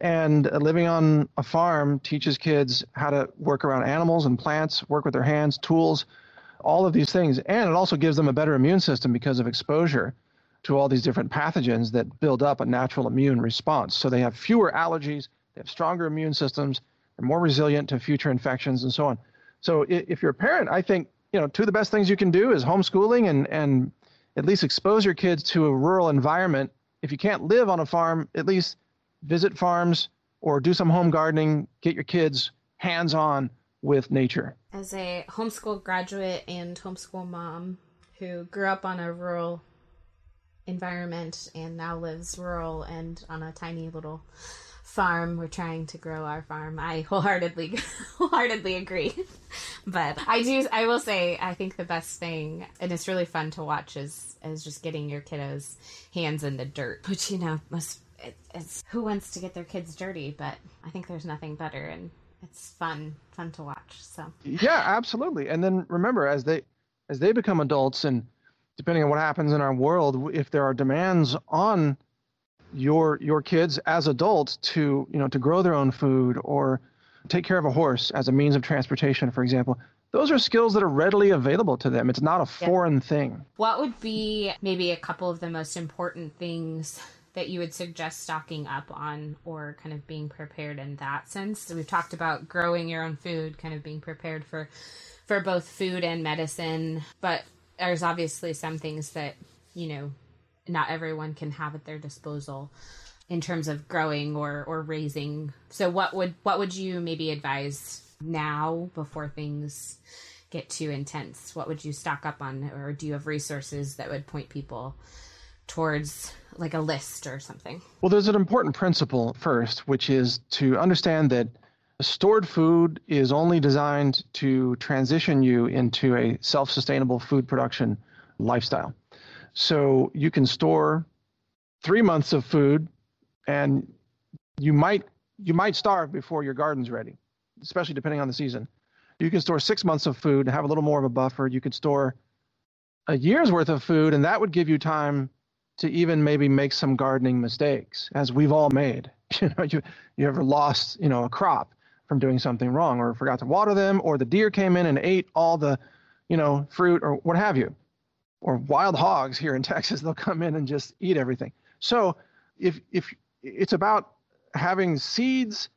and living on a farm teaches kids how to work around animals and plants, work with their hands, tools, all of these things. And it also gives them a better immune system because of exposure to all these different pathogens that build up a natural immune response. So they have fewer allergies, they have stronger immune systems, they're more resilient to future infections and so on. So if you're a parent, I think, you know, two of the best things you can do is homeschooling and, and at least expose your kids to a rural environment. If you can't live on a farm, at least visit farms or do some home gardening, get your kids hands on with nature. As a homeschool graduate and homeschool mom who grew up on a rural environment and now lives rural and on a tiny little farm we're trying to grow our farm i wholeheartedly wholeheartedly agree but i do i will say i think the best thing and it's really fun to watch is is just getting your kiddos hands in the dirt which you know must it, it's who wants to get their kids dirty, but I think there's nothing better and it's fun fun to watch. So yeah, absolutely. And then remember, as they as they become adults, and depending on what happens in our world, if there are demands on your your kids as adults to you know to grow their own food or take care of a horse as a means of transportation, for example, those are skills that are readily available to them. It's not a foreign yeah. thing. What would be maybe a couple of the most important things that you would suggest stocking up on or kind of being prepared in that sense? So we've talked about growing your own food, kind of being prepared for for both food and medicine, but there's obviously some things that, you know, not everyone can have at their disposal in terms of growing or or raising. So what would what would you maybe advise now before things get too intense? What would you stock up on or do you have resources that would point people towards like a list or something? Well, there's an important principle first, which is to understand that stored food is only designed to transition you into a self sustainable food production lifestyle. So you can store three months of food and you might you might starve before your garden's ready, especially depending on the season. You can store six months of food, and have a little more of a buffer. You could store a year's worth of food, and that would give you time to even maybe make some gardening mistakes, as we've all made. You know, you you ever lost you know a crop from doing something wrong, or forgot to water them, or the deer came in and ate all the, you know, fruit or what have you, or wild hogs here in Texas, they'll come in and just eat everything. So if if it's about having seeds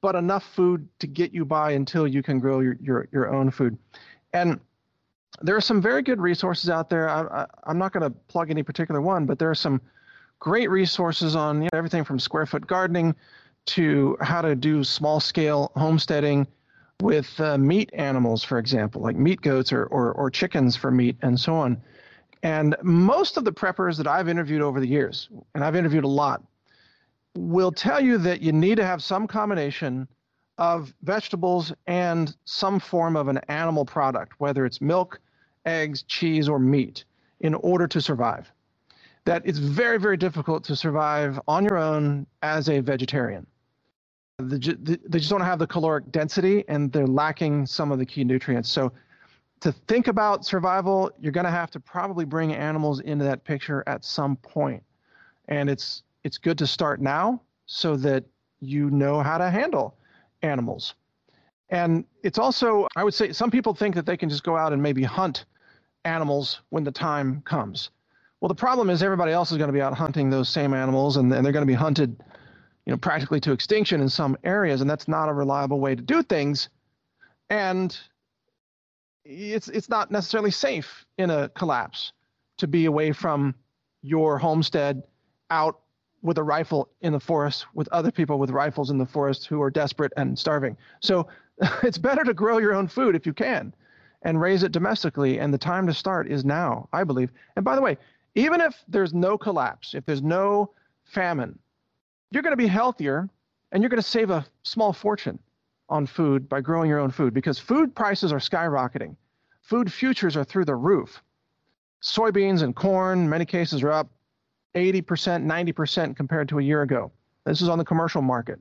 but enough food to get you by until you can grow your your, your own food, and there are some very good resources out there. I, am not going to plug any particular one, but there are some great resources on you know, everything from square foot gardening to how to do small scale homesteading with uh, meat animals, for example, like meat goats or, or, or chickens for meat and so on. And most of the preppers that I've interviewed over the years, and I've interviewed a lot, will tell you that you need to have some combination of vegetables and some form of an animal product, whether it's milk, eggs, cheese, or meat, in order to survive. That it's very, very difficult to survive on your own as a vegetarian. They just don't have the caloric density and they're lacking some of the key nutrients. So, to think about survival, you're going to have to probably bring animals into that picture at some point. And it's it's good to start now so that you know how to handle animals. And it's also, I would say, some people think that they can just go out and maybe hunt animals when the time comes. Well, the problem is everybody else is going to be out hunting those same animals, and, and they're going to be hunted, you know, practically to extinction in some areas, and that's not a reliable way to do things. and it's it's not necessarily safe in a collapse to be away from your homestead out with a rifle in the forest with other people with rifles in the forest who are desperate and starving. So it's better to grow your own food if you can and raise it domestically. And the time to start is now, I believe. And by the way, even if there's no collapse, if there's no famine, you're going to be healthier and you're going to save a small fortune on food by growing your own food because food prices are skyrocketing. Food futures are through the roof. Soybeans and corn, many cases, are up 80%, 90% compared to a year ago. This is on the commercial market.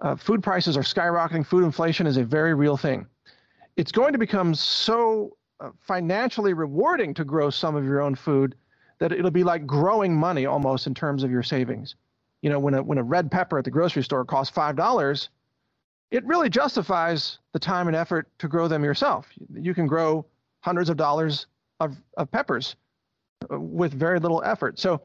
Uh, food prices are skyrocketing. Food inflation is a very real thing. It's going to become so uh, financially rewarding to grow some of your own food that it'll be like growing money almost in terms of your savings. You know, when a, when a red pepper at the grocery store costs $5, it really justifies the time and effort to grow them yourself. You can grow hundreds of dollars of, of peppers uh, with very little effort. So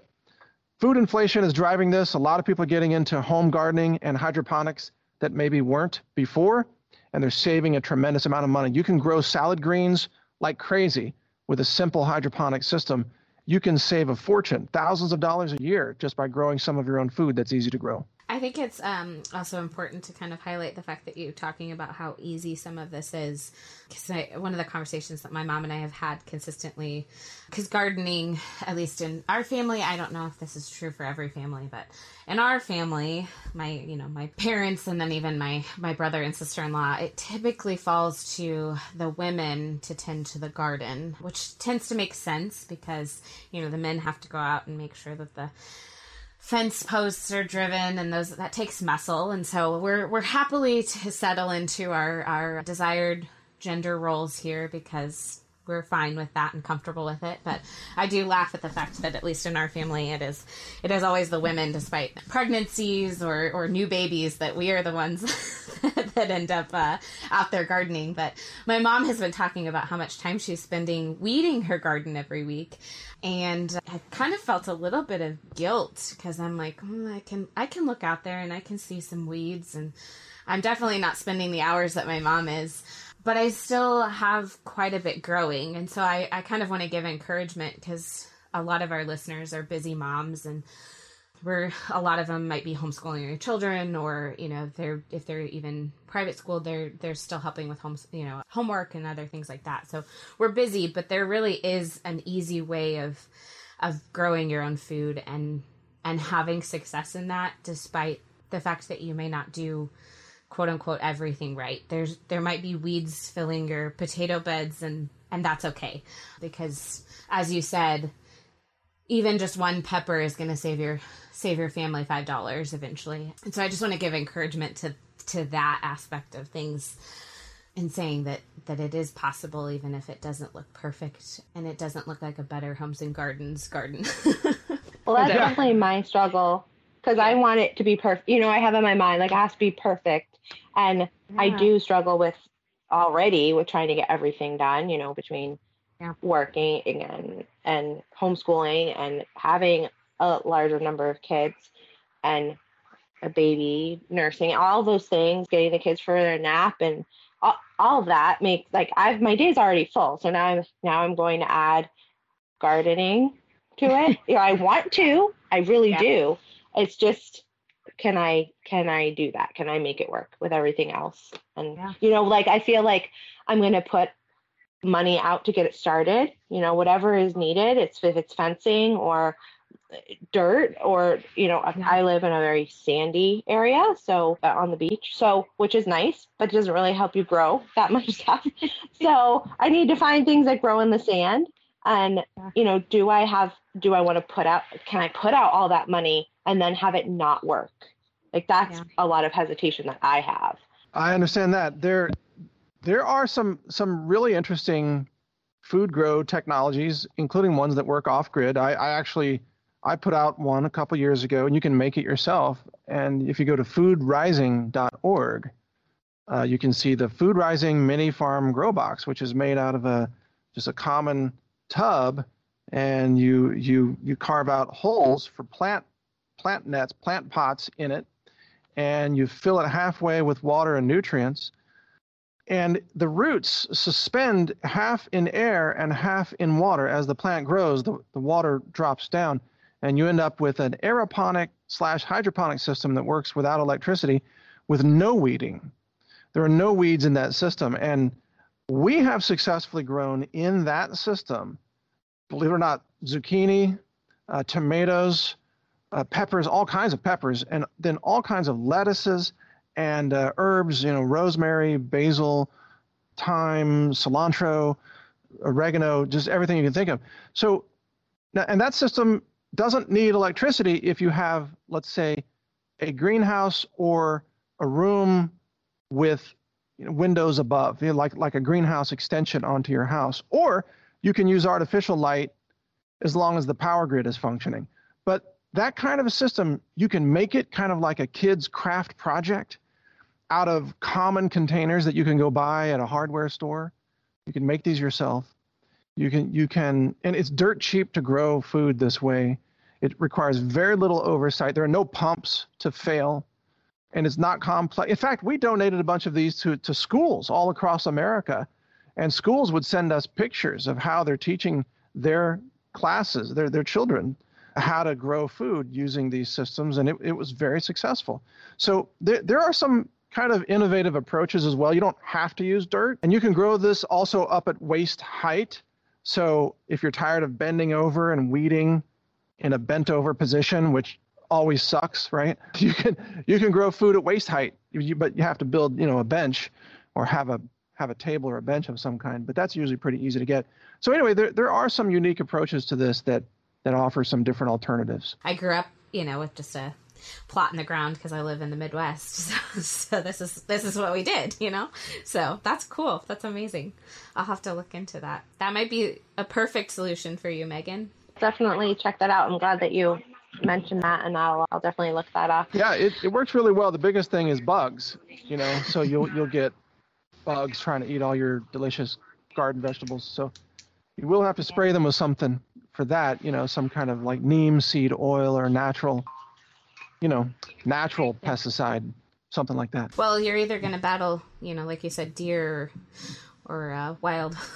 Food inflation is driving this. A lot of people are getting into home gardening and hydroponics that maybe weren't before, and they're saving a tremendous amount of money. You can grow salad greens like crazy with a simple hydroponic system. You can save a fortune, thousands of dollars a year, just by growing some of your own food that's easy to grow. I think it's um, also important to kind of highlight the fact that you're talking about how easy some of this is. Because one of the conversations that my mom and I have had consistently, because gardening, at least in our family, I don't know if this is true for every family, but in our family, my you know my parents and then even my my brother and sister in law, it typically falls to the women to tend to the garden, which tends to make sense because you know the men have to go out and make sure that the fence posts are driven and those that takes muscle. And so we're we're happily to settle into our our desired gender roles here because we're fine with that and comfortable with it. But I do laugh at the fact that at least in our family, it is it is always the women, despite pregnancies or or new babies, that we are the ones that end up uh, out there gardening. But my mom has been talking about how much time she's spending weeding her garden every week, and I kind of felt a little bit of guilt because I'm like, mm, I can I can look out there and I can see some weeds and. I'm definitely not spending the hours that my mom is but I still have quite a bit growing. And so I, I kind of want to give encouragement because a lot of our listeners are busy moms and we're a lot of them might be homeschooling their children or you know they're if they're even private school they're they're still helping with homes you know homework and other things like that so we're busy but there really is an easy way of of growing your own food and and having success in that despite the fact that you may not do quote unquote everything right. There's there might be weeds filling your potato beds and and that's okay because as you said even just one pepper is going to save your save your family $5 eventually. And so I just want to give encouragement to to that aspect of things and saying that that it is possible even if it doesn't look perfect and it doesn't look like a better homes and gardens garden. well, that's definitely my struggle because I want it to be perfect. You know, I have in my mind like it has to be perfect and yeah. I do struggle with already with trying to get everything done, you know, between yeah. working and and homeschooling and having a larger number of kids and a baby, nursing, all those things, getting the kids for their nap and all, all of that makes like I've my day's already full. So now I'm now I'm going to add gardening to it. you know, I want to. I really yeah. do. It's just can I can I do that? Can I make it work with everything else? And yeah. you know, like I feel like I'm going to put money out to get it started. You know, whatever is needed. It's if it's fencing or dirt or you know yeah. i live in a very sandy area so uh, on the beach so which is nice but doesn't really help you grow that much stuff so i need to find things that grow in the sand and you know do i have do i want to put out can i put out all that money and then have it not work. Like that's yeah. a lot of hesitation that I have. I understand that. There there are some some really interesting food grow technologies, including ones that work off grid. I, I actually I put out one a couple years ago, and you can make it yourself. And if you go to foodrising.org, uh, you can see the Food Rising Mini Farm Grow Box, which is made out of a just a common tub, and you you you carve out holes for plant plant nets, plant pots in it, and you fill it halfway with water and nutrients. And the roots suspend half in air and half in water. As the plant grows, the, the water drops down, and you end up with an aeroponic slash hydroponic system that works without electricity with no weeding. There are no weeds in that system. And we have successfully grown in that system, believe it or not, zucchini, uh, tomatoes, uh, peppers, all kinds of peppers, and then all kinds of lettuces and uh, herbs, you know, rosemary, basil, thyme, cilantro, oregano, just everything you can think of. So, and that system doesn't need electricity if you have, let's say, a greenhouse or a room with you know, windows above, you know, like like a greenhouse extension onto your house, or you can use artificial light as long as the power grid is functioning. But that kind of a system, you can make it kind of like a kid's craft project out of common containers that you can go buy at a hardware store. You can make these yourself. You can you can and it's dirt cheap to grow food this way. It requires very little oversight. There are no pumps to fail. And it's not complex. In fact, we donated a bunch of these to, to schools all across America. And schools would send us pictures of how they're teaching their classes, their, their children, how to grow food using these systems, and it, it was very successful. So there, there are some kind of innovative approaches as well. You don't have to use dirt, and you can grow this also up at waist height. So if you're tired of bending over and weeding in a bent over position, which always sucks, right? You can you can grow food at waist height, but you have to build you know a bench or have a have a table or a bench of some kind. But that's usually pretty easy to get. So anyway, there there are some unique approaches to this that that offer some different alternatives. I grew up, you know, with just a plot in the ground because I live in the Midwest. So, so, this is this is what we did, you know. So that's cool. That's amazing. I'll have to look into that. That might be a perfect solution for you, Megan. Definitely check that out. I'm glad that you mentioned that, and I'll I'll definitely look that up. Yeah, it, it works really well. The biggest thing is bugs. You know, so you'll you'll get bugs trying to eat all your delicious garden vegetables. So you will have to spray them with something for that, you know, some kind of like neem seed oil or natural, you know, natural pesticide, something like that. Well, you're either going to battle, you know, like you said, deer or uh, wild.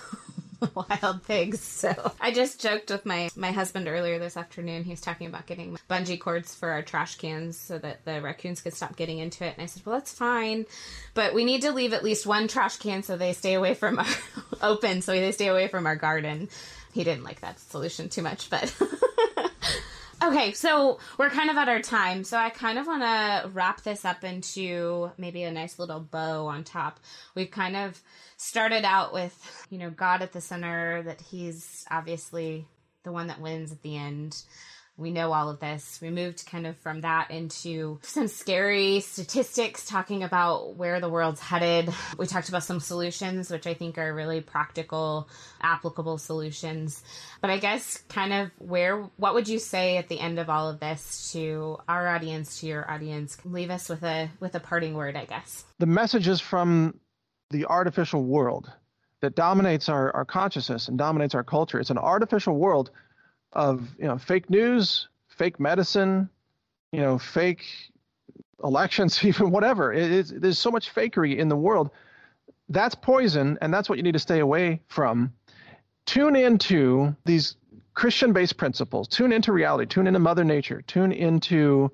wild pigs. So I just joked with my my husband earlier this afternoon. He was talking about getting bungee cords for our trash cans so that the raccoons could stop getting into it. And I said, "Well, that's fine, but we need to leave at least one trash can so they stay away from our open, so they stay away from our garden." He didn't like that solution too much, but. okay, so we're kind of at our time. So I kind of want to wrap this up into maybe a nice little bow on top. We've kind of started out with, you know, God at the center, that He's obviously the one that wins at the end we know all of this. We moved kind of from that into some scary statistics talking about where the world's headed. We talked about some solutions, which I think are really practical, applicable solutions. But I guess kind of where, what would you say at the end of all of this to our audience, to your audience? Leave us with a, with a parting word, I guess. The messages from the artificial world that dominates our, our consciousness and dominates our culture. It's an artificial world of you know fake news, fake medicine, you know fake elections, even whatever. It there's so much fakery in the world. That's poison, and that's what you need to stay away from. Tune into these Christian-based principles. Tune into reality. Tune into Mother Nature. Tune into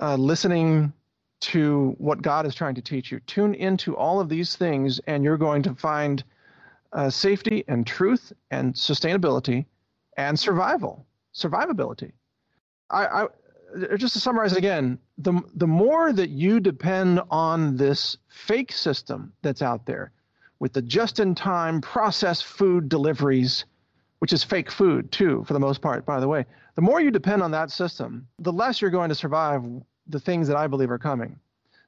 uh, listening to what God is trying to teach you. Tune into all of these things, and you're going to find uh, safety and truth and sustainability and survival, survivability. I, I just to summarize again, the the more that you depend on this fake system that's out there, with the just-in-time processed food deliveries, which is fake food too, for the most part, by the way, the more you depend on that system, the less you're going to survive the things that I believe are coming.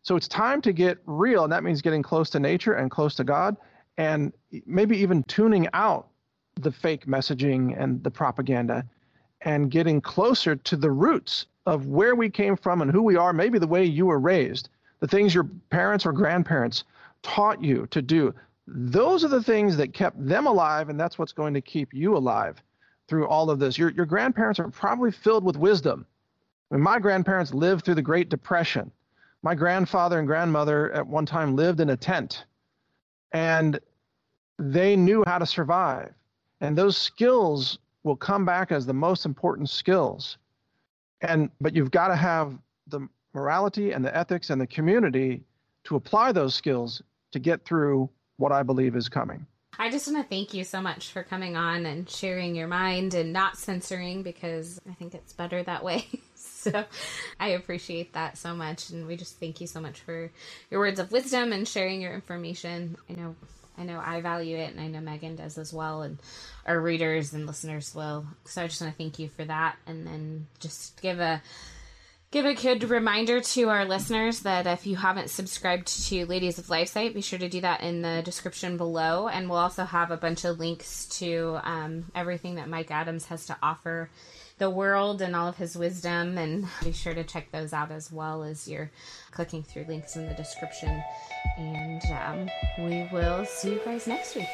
So it's time to get real, and that means getting close to nature and close to God, and maybe even tuning out the fake messaging and the propaganda and getting closer to the roots of where we came from and who we are, maybe the way you were raised, the things your parents or grandparents taught you to do. Those are the things that kept them alive, and that's what's going to keep you alive through all of this. Your, your grandparents are probably filled with wisdom. I mean, my grandparents lived through the Great Depression. My grandfather and grandmother at one time lived in a tent and they knew how to survive. And those skills will come back as the most important skills. And but you've got to have the morality and the ethics and the community to apply those skills to get through what I believe is coming. I just want to thank you so much for coming on and sharing your mind and not censoring because I think it's better that way. so I appreciate that so much. And we just thank you so much for your words of wisdom and sharing your information. I know. I know I value it, and I know Megan does as well, and our readers and listeners will. So I just want to thank you for that, and then just give a give a good reminder to our listeners that if you haven't subscribed to Ladies of Life site, be sure to do that in the description below. And we'll also have a bunch of links to um, everything that Mike Adams has to offer the world and all of his wisdom. And be sure to check those out as well as you're clicking through links in the description. And um, we will see you guys next week.